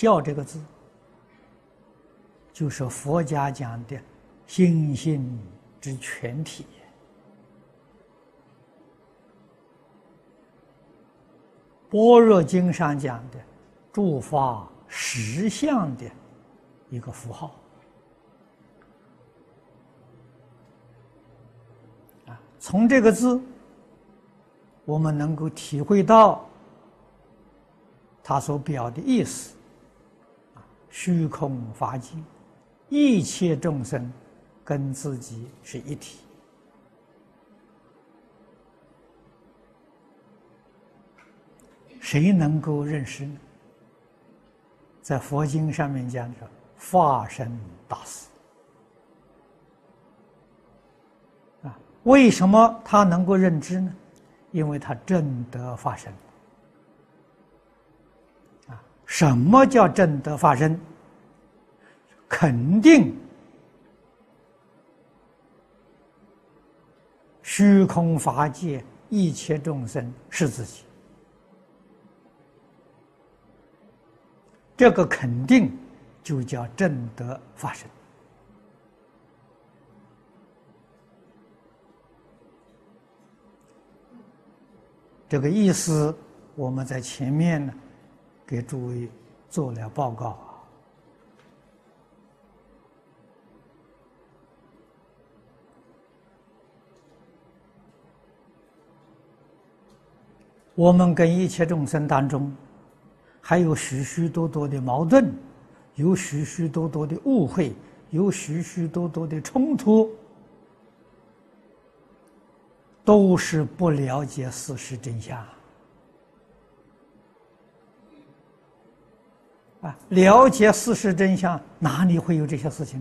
孝这个字，就是佛家讲的心性之全体。般若经上讲的诸法实相的一个符号啊，从这个字，我们能够体会到他所表的意思，虚空法界，一切众生跟自己是一体。谁能够认识呢？在佛经上面讲的化身大师啊，为什么他能够认知呢？因为他正得化身。什么叫正德化身？肯定虚空法界一切众生是自己。这个肯定就叫正德发生。这个意思，我们在前面呢，给诸位做了报告啊。我们跟一切众生当中。还有许许多多的矛盾，有许许多多的误会，有许许多多的冲突，都是不了解事实真相。啊，了解事实真相，哪里会有这些事情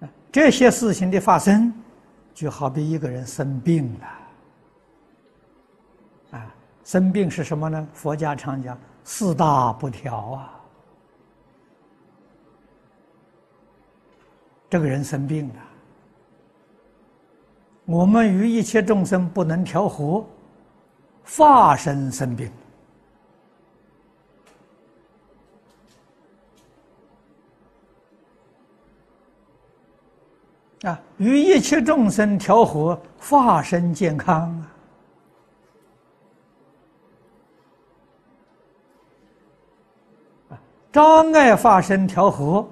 呢？这些事情的发生。就好比一个人生病了，啊，生病是什么呢？佛家常讲四大不调啊。这个人生病了，我们与一切众生不能调和，化身生病。啊，与一切众生调和，化身健康啊！障碍化身调和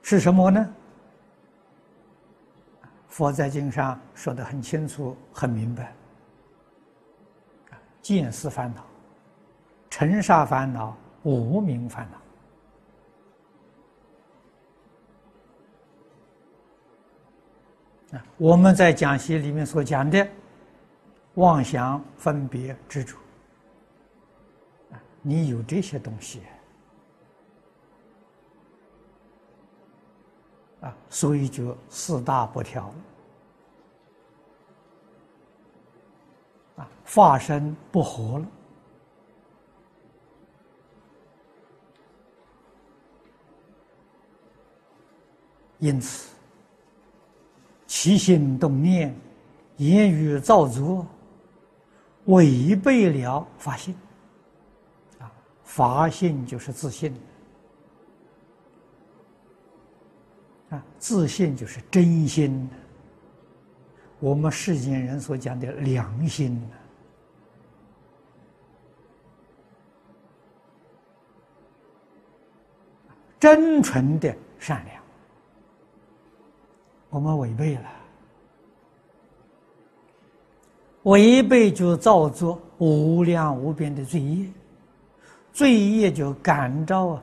是什么呢？佛在经上说的很清楚、很明白。见思烦恼、尘沙烦恼、无明烦恼。啊我们在讲习里面所讲的妄想、分别、执着，你有这些东西，啊，所以就四大不调了，啊，化身不活了，因此。起心动念、言语造作，违背了法性。啊，法性就是自信。啊，自信就是真心。我们世间人所讲的良心。真纯的善良。我们违背了，违背就造作无量无边的罪业，罪业就感召啊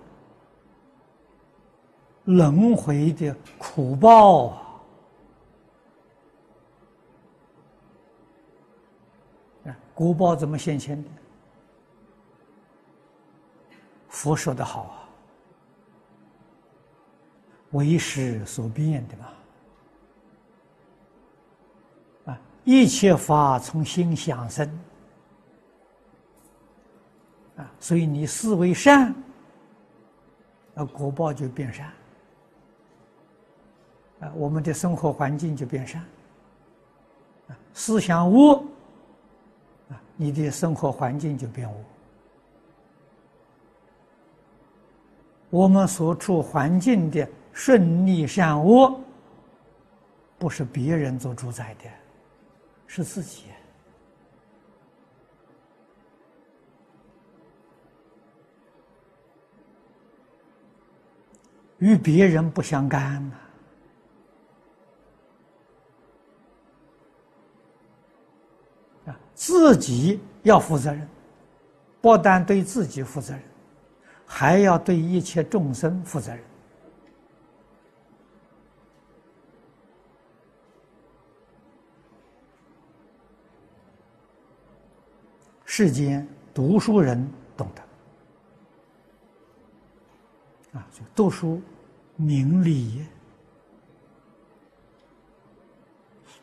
轮回的苦报啊！果报怎么现前的？佛说的好啊，为时所变的嘛。啊一切法从心想生，啊，所以你思维善，那果报就变善，啊，我们的生活环境就变善，啊，思想恶，啊你的生活环境就变恶。我们所处环境的顺利善恶，不是别人做主宰的，是自己。与别人不相干呐，啊，啊自己要负责任，不但对自己负责任，还要对一切众生负责任。世间读书人懂得。啊，就读书明理，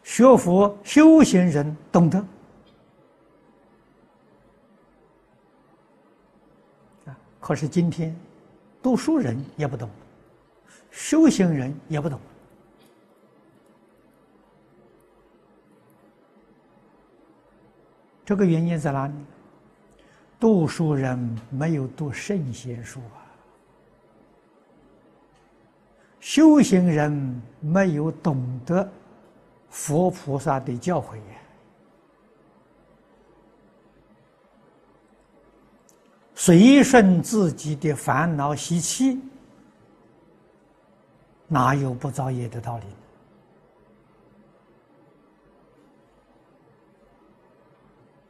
学佛修行人懂得啊。可是今天读书人也不懂，修行人也不懂，这个原因在哪里？读书人没有读圣贤书啊。修行人没有懂得佛菩萨的教诲呀，随顺自己的烦恼习气，哪有不造业的道理？